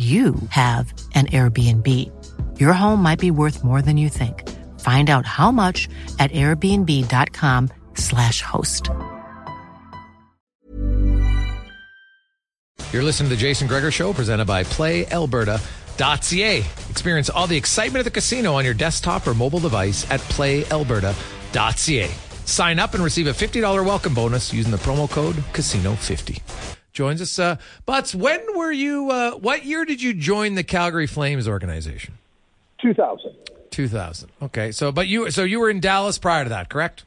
you have an Airbnb. Your home might be worth more than you think. Find out how much at airbnb.com/slash host. You're listening to the Jason Gregor Show, presented by PlayAlberta.ca. Experience all the excitement of the casino on your desktop or mobile device at PlayAlberta.ca. Sign up and receive a $50 welcome bonus using the promo code Casino50. Joins us, uh, Butts. When were you? Uh, what year did you join the Calgary Flames organization? 2000. 2000. Okay, so but you so you were in Dallas prior to that, correct?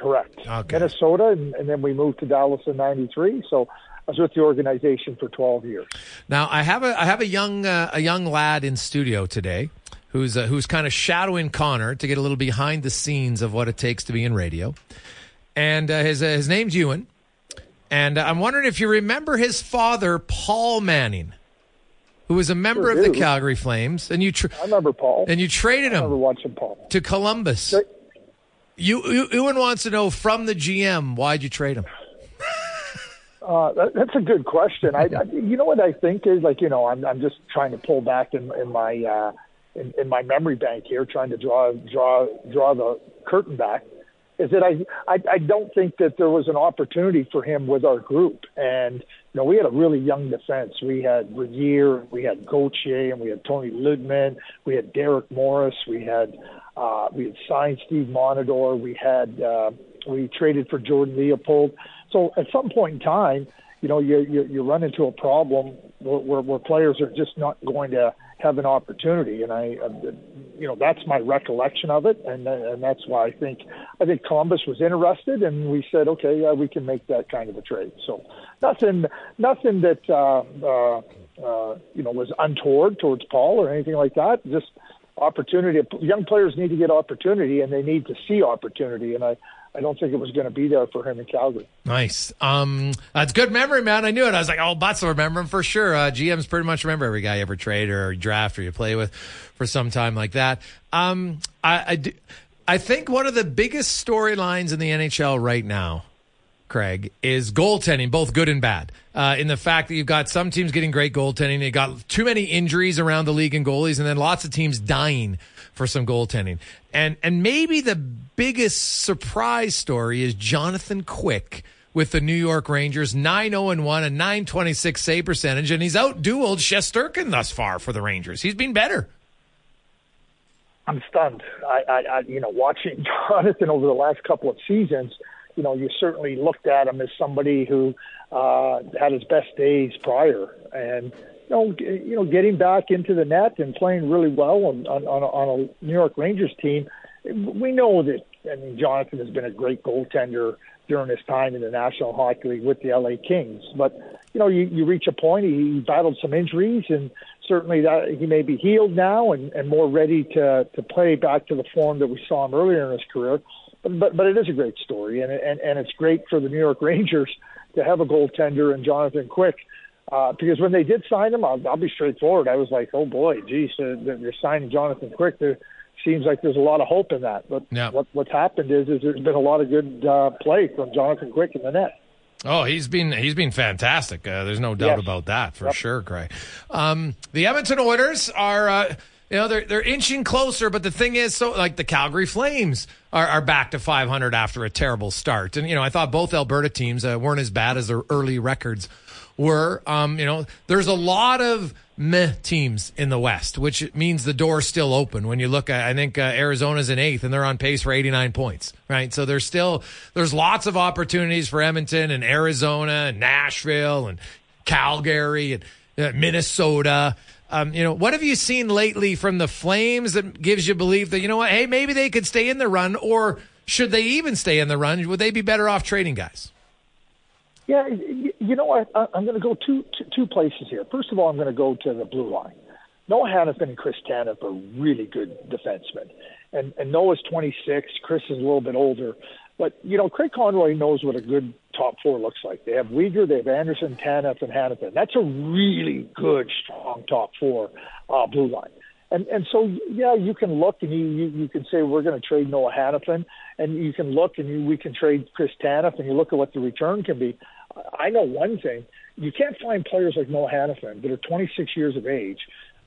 Correct. Okay. Minnesota, and, and then we moved to Dallas in '93. So I was with the organization for 12 years. Now I have a I have a young uh, a young lad in studio today who's uh, who's kind of shadowing Connor to get a little behind the scenes of what it takes to be in radio, and uh, his uh, his name's Ewan, and I'm wondering if you remember his father, Paul Manning, who was a member Sure of the. Calgary Flames, and you tra- I remember Paul. and you traded I remember him watching Paul. to Columbus. You, you Ewan wants to know from the GM why'd you trade him? Uh, that, that's a good question. I, I, you know what I think is like, you know, I'm, I'm just trying to pull back in, in my, uh, in, in my memory bank here, trying to draw, draw, draw the curtain back. Is that I, I, I don't think that there was an opportunity for him with our group, and you know, we had a really young defense. We had Regehr, we had Gauthier, and we had Toni Lydman, we had Derek Morris, we had, uh, we had signed Steve Montador, we had, uh, we traded for Jordan Leopold. So at some point in time, you know, you you, you run into a problem where, where, where players are just not going to have an opportunity, and I, uh, you know, that's my recollection of it, and and that's why I think I think Columbus was interested, and we said, okay, yeah, we can make that kind of a trade. So nothing nothing that uh, uh, uh, you know was untoward towards Paul or anything like that. Just opportunity. Young players need to get opportunity, and they need to see opportunity, and I. I don't think it was going to be there for him in Calgary. Nice. Um, that's good memory, man. I knew it. I was like, oh, Butts will remember him for sure. Uh, GMs pretty much remember every guy you ever trade or draft or you play with for some time like that. Um, I, I, I think one of the biggest storylines in the NHL right now, Craig, is goaltending, both good and bad. Uh, in the fact that you've got some teams getting great goaltending, you got too many injuries around the league and goalies, and then lots of teams dying for some goaltending. And and maybe the biggest surprise story is Jonathan Quick with the New York Rangers, 9-0 and 1, a 926 save percentage, and he's outdueled Shesterkin thus far for the Rangers. He's been better. I'm stunned. I, I, I, you know, watching Jonathan over the last couple of seasons, you know, you certainly looked at him as somebody who uh, had his best days prior, and you know, you know, getting back into the net and playing really well on on, on a New York Rangers team. We know that. I mean, Jonathan has been a great goaltender during his time in the National Hockey League with the LA Kings. But you know, you, you reach a point. He battled some injuries, and certainly that he may be healed now and, and more ready to to play back to the form that we saw him earlier in his career. But but, but it is a great story, and and and it's great for the New York Rangers to have a goaltender and Jonathan Quick uh, because when they did sign him, I'll, I'll be straightforward. I was like, oh boy, geez, uh, they're signing Jonathan Quick. There seems like there's a lot of hope in that. But yeah. what what's happened is, is there's been a lot of good uh, play from Jonathan Quick in the net. Oh, he's been he's been fantastic. Uh, there's no doubt yes. about that for yep. sure, Gray. Um, the Edmonton Oilers are. Uh, you know they're they're inching closer, but the thing is, so like the Calgary Flames are, are back to 500 after a terrible start, and you know I thought both Alberta teams uh, weren't as bad as their early records were. Um, you know, there's a lot of meh teams in the West, which means the door's still open. When you look at, I think uh, Arizona's in eighth and they're on pace for 89 points, right? So there's still, there's lots of opportunities for Edmonton and Arizona and Nashville and Calgary and uh, Minnesota. Um, you know, what have you seen lately from the Flames that gives you belief that, you know what, hey, maybe they could stay in the run or should they even stay in the run? Would they be better off trading guys? Yeah, you know what? I'm going to go two, two places here. First of all, I'm going to go to the blue line. Noah Hanifin and Chris Tanev are really good defensemen. And, and Noah's 26, Chris is a little bit older. But, you know, Craig Conroy knows what a good top four looks like. They have Weegar, they have Andersson, Tanev, and Hanifin. That's a really good, strong top four uh, blue line. And and so yeah, you can look and you you, you can say we're going to trade Noah Hanifin, and you can look and you, we can trade Chris Tanev, and you look at what the return can be. I know one thing: you can't find players like Noah Hanifin that are 26 years of age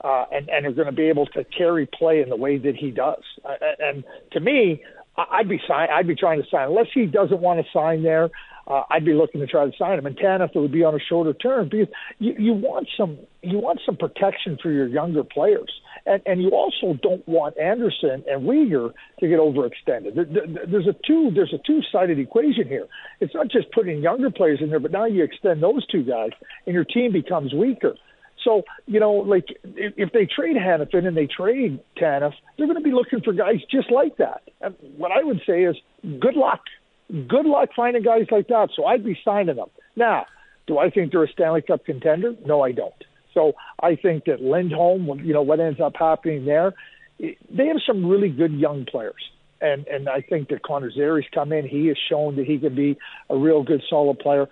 uh, and and are going to be able to carry play in the way that he does. Uh, and to me, I'd be sign I'd be trying to sign unless he doesn't want to sign there. Uh, I'd be looking to try to sign him. And Tanev would be on a shorter term because you, you want some you want some protection for your younger players, and and you also don't want Andersson and Weegar to get overextended. There, there, there's a two there's a two sided equation here. It's not just putting younger players in there, but now you extend those two guys, and your team becomes weaker. So, you know, like if, if they trade Hanifin and they trade Tanev, they're going to be looking for guys just like that. And what I would say is good luck. Good luck finding guys like that. So I'd be signing them. Now, do I think they're a Stanley Cup contender? No, I don't. So I think that Lindholm, you know, what ends up happening there, they have some really good young players. And and I think that Connor Zary's come in. He has shown that he can be a real good, solid player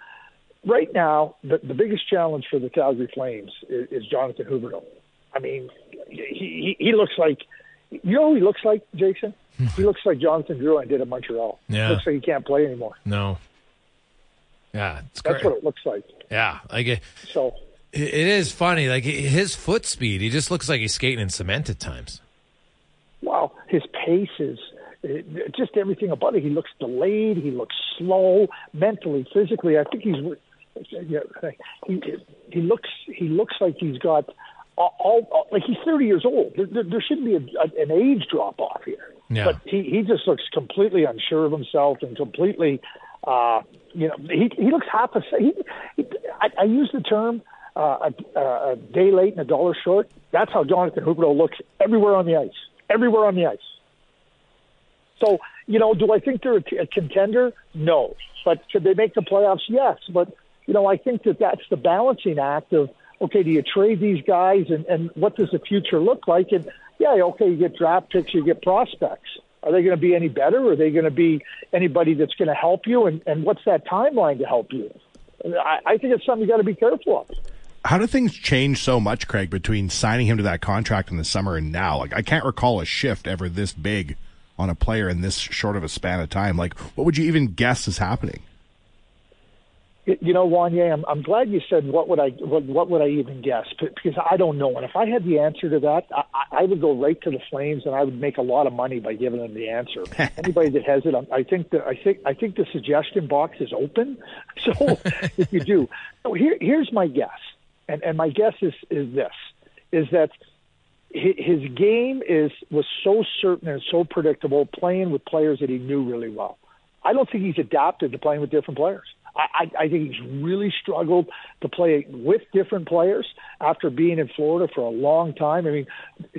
right now, the, the biggest challenge for the Calgary Flames is, is Jonathan Huberdeau. I mean, he, he, he looks like, you know who he looks like, Jason? Hmm. he looks like Jonathan Drouin did at Montreal. Yeah. Looks like he can't play anymore. No. Yeah, it's That's what it looks like. Yeah, like it, so. It is funny, like his foot speed. He just looks like he's skating in cement at times. Well, his pace is uh, just everything about it. He looks delayed. He looks slow, mentally, physically. I think he's uh, yeah, uh, he he looks he looks like he's got all, all like he's 30 years old. There, there, there shouldn't be a, a, an age drop off here. Yeah. But he he just looks completely unsure of himself and completely uh you know he he looks half a he, he I, I use the term uh, a, a day late and a dollar short. That's how Jonathan Huberdeau looks everywhere on the ice. Everywhere on the ice. So, you know, do I think they're a, a contender? No. But could they make the playoffs? Yes. But you know, I think that that's the balancing act of okay, do you trade these guys and, and what does the future look like? And yeah, okay, you get draft picks, you get prospects. Are they going to be any better? Are they going to be anybody that's going to help you? And, and what's that timeline to help you? I, I think it's something you got to be careful of. How do things change so much, Craig, between signing him to that contract in the summer and now? Like, I can't recall a shift ever this big on a player in this short of a span of time. Like, what would you even guess is happening? You know, Wanye, I'm, I'm glad you said what would I what, what would I even guess because I don't know. And if I had the answer to that, I, I would go right to the Flames and I would make a lot of money by giving them the answer. Anybody that has it, I think that I think I think the suggestion box is open. So if you do, so here here's my guess, and and my guess is is this is that his game is was so certain and so predictable, playing with players that he knew really well. I don't think he's adapted to playing with different players. I, I I think he's really struggled to play with different players after being in Florida for a long time. I mean,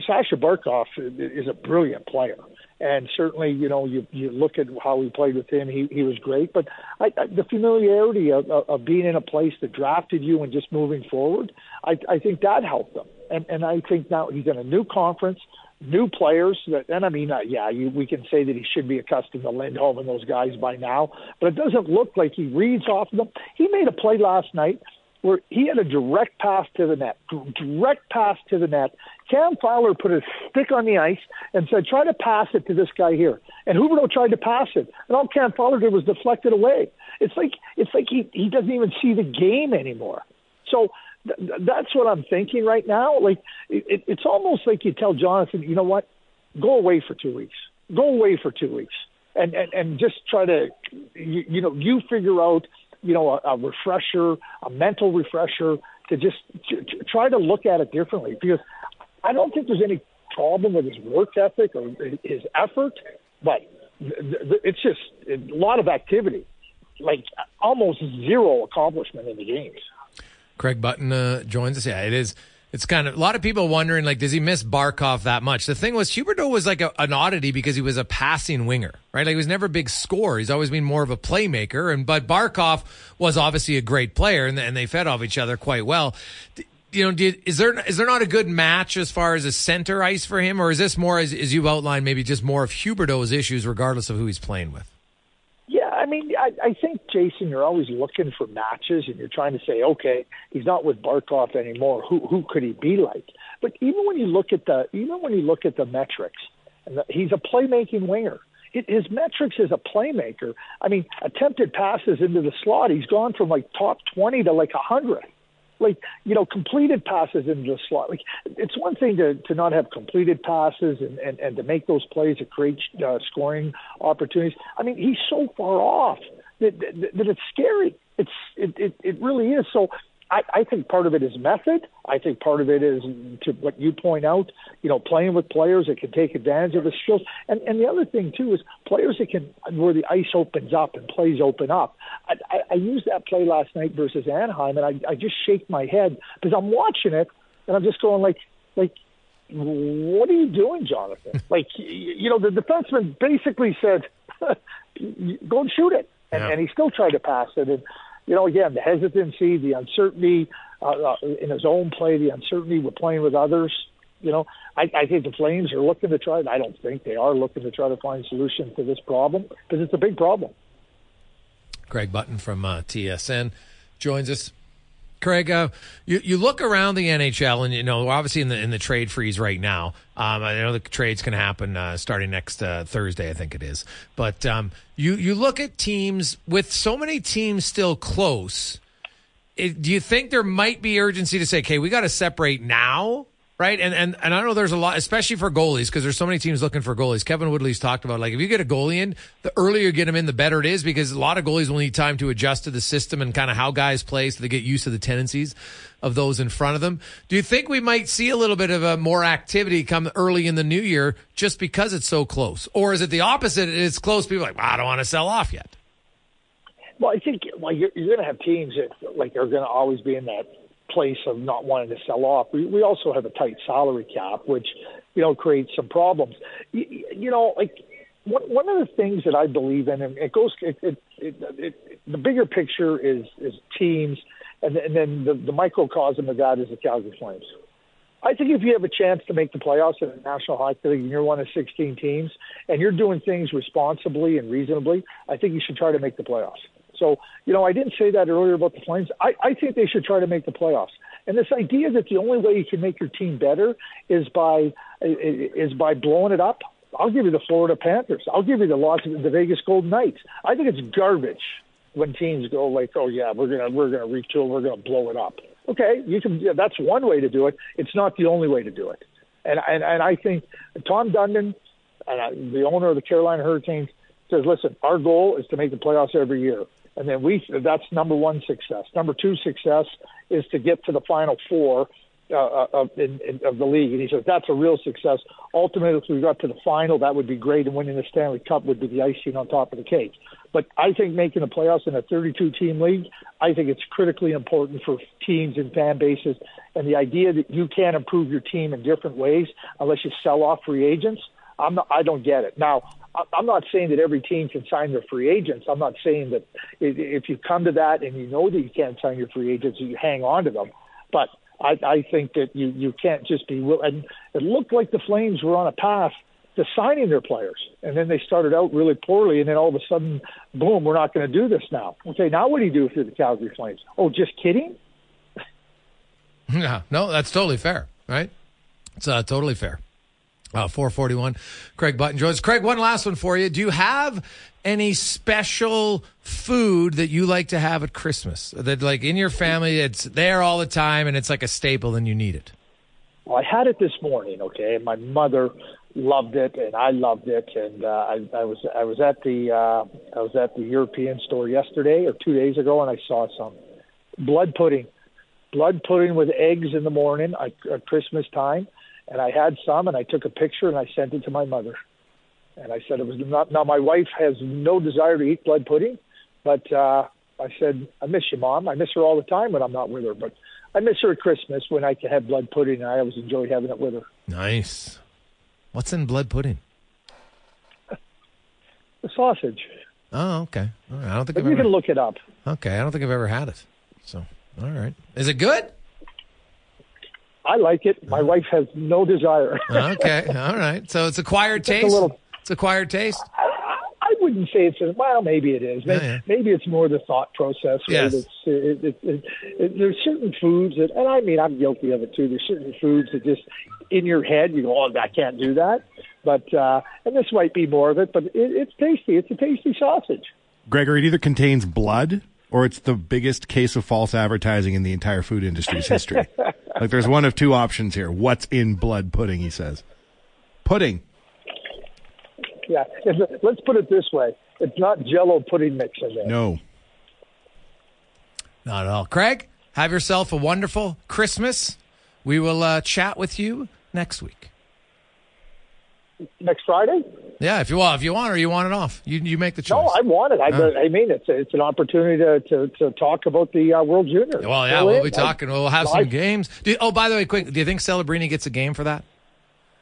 Sasha Barkov is a brilliant player and certainly, you know, you you look at how he played with him. He he was great, but I, I, the familiarity of, of, of being in a place that drafted you and just moving forward, I, I think that helped them. And and I think now he's in a new conference, new players. That and I mean, uh, yeah, you, we can say that he should be accustomed to Lindholm and those guys by now, but it doesn't look like he reads off of them. He made a play last night where he had a direct pass to the net, direct pass to the net. Cam Fowler put his stick on the ice and said, "Try to pass it to this guy here." And Huberdeau tried to pass it, and all Cam Fowler did was deflect it away. It's like it's like he he doesn't even see the game anymore. So th- that's what I'm thinking right now. Like it, it's almost like you tell Jonathan, you know what, go away for two weeks, go away for two weeks, and and and just try to you, you know you figure out you know, a, a refresher, a mental refresher to just to, to try to look at it differently because I don't think there's any problem with his work ethic or his effort, but it's just a lot of activity, like almost zero accomplishment in the games. Craig Button uh, joins us. Yeah, it is it's kind of a lot of people wondering like, does he miss Barkov that much? The thing was, Huberdeau was like a, an oddity because he was a passing winger, right? Like he was never a big scorer. He's always been more of a playmaker. And but Barkov was obviously a great player, and, and they fed off each other quite well. You know, did, is there is there not a good match as far as a center ice for him, or is this more as, as you outlined, maybe just more of Huberdeau's issues, regardless of who he's playing with? I mean, I, I think Jason, you're always looking for matches, and you're trying to say, okay, he's not with Barkov anymore. Who who could he be like? But even when you look at the even when you look at the metrics, and the, he's a playmaking winger. His metrics as a playmaker. I mean, attempted passes into the slot. He's gone from like top twenty to like a hundred like you know completed passes into the slot. Like it's one thing to to not have completed passes and and, and to make those plays to create uh, scoring opportunities. I mean, he's so far off that that, that it's scary. It's it, it it really is. So I, I think part of it is method. I think part of it is to what you point out, you know, playing with players that can take advantage of the skills. And and the other thing too is players that can where the ice opens up and plays open up. I, I, I used that play last night versus Anaheim, and I, I just shake my head because I'm watching it and I'm just going like like what are you doing, Jonathan? like you know, the defenseman basically said, "Go and shoot it," and, yeah. and he still tried to pass it. And you know, again, the hesitancy, the uncertainty uh, uh, in his own play, the uncertainty with playing with others. You know, I, I think the Flames are looking to try. I don't think they are looking to try to find solutions to this problem because it's a big problem. Craig Button from uh, TSN joins us. Craig, uh, you you look around the NHL, and you know, obviously in the in the trade freeze right now. Um, I know the trade's can happen uh, starting next uh, Thursday, I think it is. But um, you you look at teams with so many teams still close. It, do you think there might be urgency to say, "Okay, we got to separate now"? Right? And and and I know there's a lot, especially for goalies, because there's so many teams looking for goalies. Kevin Woodley's talked about like if you get a goalie in, the earlier you get him in, the better it is, because a lot of goalies will need time to adjust to the system and kind of how guys play, so they get used to the tendencies of those in front of them. Do you think we might see a little bit of a more activity come early in the new year just because it's so close, or is it the opposite? It's close. People like, well, I don't want to sell off yet. Well, I think well, you're, you're going to have teams that like are going to always be in that place of not wanting to sell off. We, we also have a tight salary cap, which you know creates some problems. You, you know, like one, one of the things that I believe in, and it goes, it, it, it, it, the bigger picture is is teams, and, and then the, the microcosm of that is the Calgary Flames. I think if you have a chance to make the playoffs in the National Hockey League and you're one of 16 teams and you're doing things responsibly and reasonably, I think you should try to make the playoffs. So, you know, I didn't say that earlier about the Flames. I, I think they should try to make the playoffs. And this idea that the only way you can make your team better is by is by blowing it up. I'll give you the Florida Panthers. I'll give you the Las the Vegas Golden Knights. I think it's garbage when teams go like, "Oh yeah, we're gonna we're gonna retool, we're gonna blow it up." Okay, you can. Yeah, that's one way to do it. It's not the only way to do it. And and and I think Tom Dundon, and the owner of the Carolina Hurricanes, says, "Listen, our goal is to make the playoffs every year." And then we that's number one success. Number two success is to get to the final four uh, of, in, in, of the league. And he says that's a real success. Ultimately, if we got to the final, that would be great, and winning the Stanley Cup would be the icing on top of the cake. But I think making the playoffs in a 32 team league, I think it's critically important for teams and fan bases. And the idea that you can improve your team in different ways unless you sell off free agents, I'm not, I don't get it. Now, I'm not saying that every team can sign their free agents. I'm not saying that if you come to that and you know that you can't sign your free agents, you hang on to them. But I, I think that you you can't just be. And it looked like the Flames were on a path to signing their players, and then they started out really poorly, and then all of a sudden, boom, we're not going to do this now. Okay, now what do you do if you're the Calgary Flames? Oh, just kidding. Yeah, no, that's totally fair, right? It's uh, totally fair. Uh, 441. Craig Button joins. Craig, one last one for you. Do you have any special food that you like to have at Christmas? That, like, in your family, it's there all the time and it's like a staple and you need it? Well, I had it this morning, okay? My mother loved it and I loved it. And uh, I, I was I was at the uh, I was at the European store yesterday or two days ago and I saw some blood pudding. Blood pudding with eggs in the morning at Christmas time and I had some, and I took a picture and I sent it to my mother. And I said it was not. Now my wife has no desire to eat blood pudding, but uh, I said I miss you, mom. I miss her all the time when I'm not with her, but I miss her at Christmas when I can have blood pudding, and I always enjoy having it with her. Nice. What's in blood pudding? the sausage. Oh, okay. All right. I don't think but I've you ever... can look it up. Okay, I don't think I've ever had it. So, all right. Is it good? I like it. My wife has no desire. okay, all right. So it's acquired taste. It's A little, it's acquired taste. I, I wouldn't say it's a, well. Maybe it is. Maybe, yeah. maybe it's more the thought process. Yes. It's, it, it, it, it, there's certain foods that, and I mean, I'm guilty of it too. There's certain foods that just in your head you go, "Oh, I can't do that." But uh, and this might be more of it, but it, it's tasty. It's a tasty sausage. Gregor, it either contains blood or it's the biggest case of false advertising in the entire food industry's history. like there's one of two options here. What's in blood pudding, he says. Pudding. Yeah. Let's put it this way. It's not jello pudding mix in there. No. Not at all. Craig, have yourself a wonderful Christmas. We will uh, chat with you next week. Next Friday? Yeah, if you want, if you want, or you want it off, you you make the choice. No, I want it. I, right. I mean, it's it's an opportunity to to, to talk about the uh, World Junior. Well, yeah, we'll be talking. We'll have some games. Do, oh, by the way, quick, do you think Celebrini gets a game for that?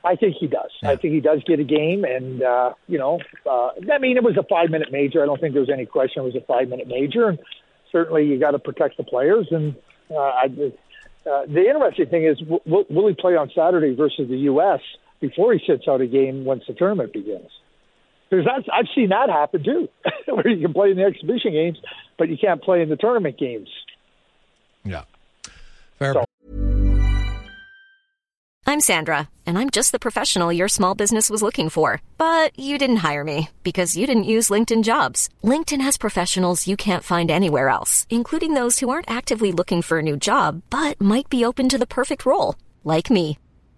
I think he does. Yeah. I think he does get a game, and uh, you know, uh, I mean, it was a five minute major. I don't think there was any question it was a five minute major, and certainly you got to protect the players. And uh, I, uh, the interesting thing is, will, will he play on Saturday versus the U.S. before he sits out a game once the tournament begins? Because that's I've seen that happen too, where you can play in the exhibition games, but you can't play in the tournament games. Yeah, fair. So. I'm Sandra, and I'm just the professional your small business was looking for. But you didn't hire me because you didn't use LinkedIn Jobs. LinkedIn has professionals you can't find anywhere else, including those who aren't actively looking for a new job but might be open to the perfect role, like me.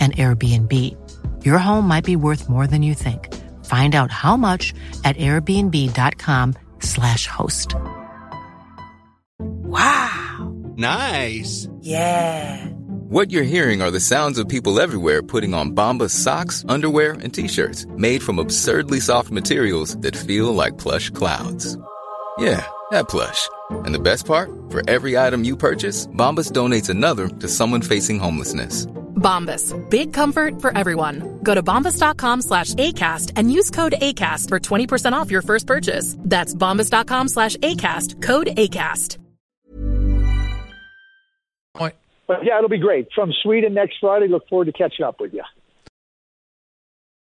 an Airbnb. Your home might be worth more than you think. Find out how much at airbnb.com/slash host. Wow. Nice. Yeah. What you're hearing are the sounds of people everywhere putting on Bombas socks, underwear, and t-shirts made from absurdly soft materials that feel like plush clouds. Yeah, that plush. And the best part? For every item you purchase, Bombas donates another to someone facing homelessness. Bombas. Big comfort for everyone. Go to bombas.com slash ACAST and use code ACAST for 20% off your first purchase. That's bombas.com slash ACAST. Code ACAST. Point. but yeah, it'll be great. From Sweden next Friday. Look forward to catching up with you.